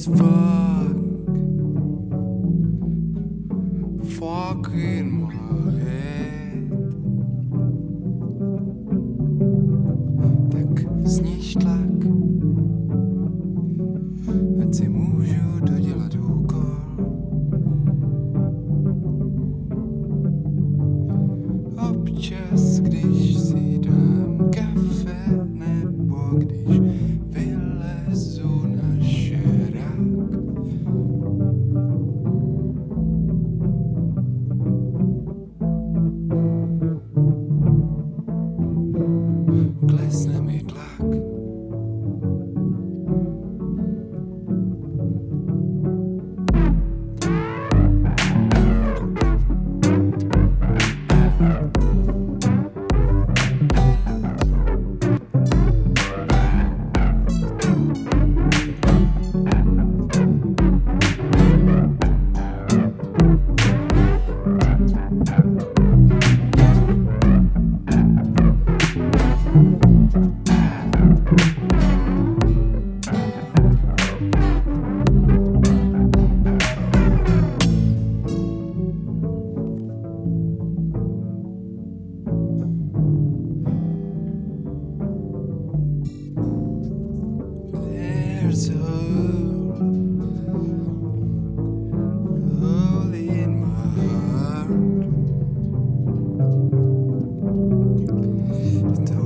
as fuck. Fucking my head.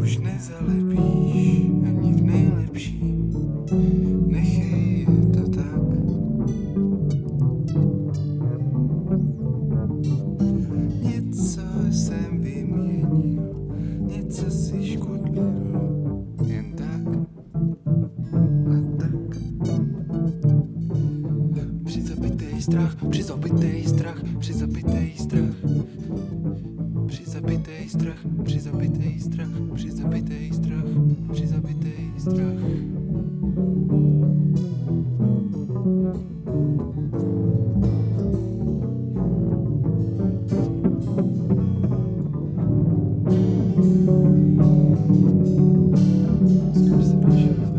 Už nezalepíš ani v nejlepším. Nechej to tak. Něco jsem vyměnil, něco si tak a tak. Přizabitej strach, přizabitej strach, přizabitej strach. Přizabitej strach, přizabitej strach, přizabitej strach, přizabitej strach. Skrz se našel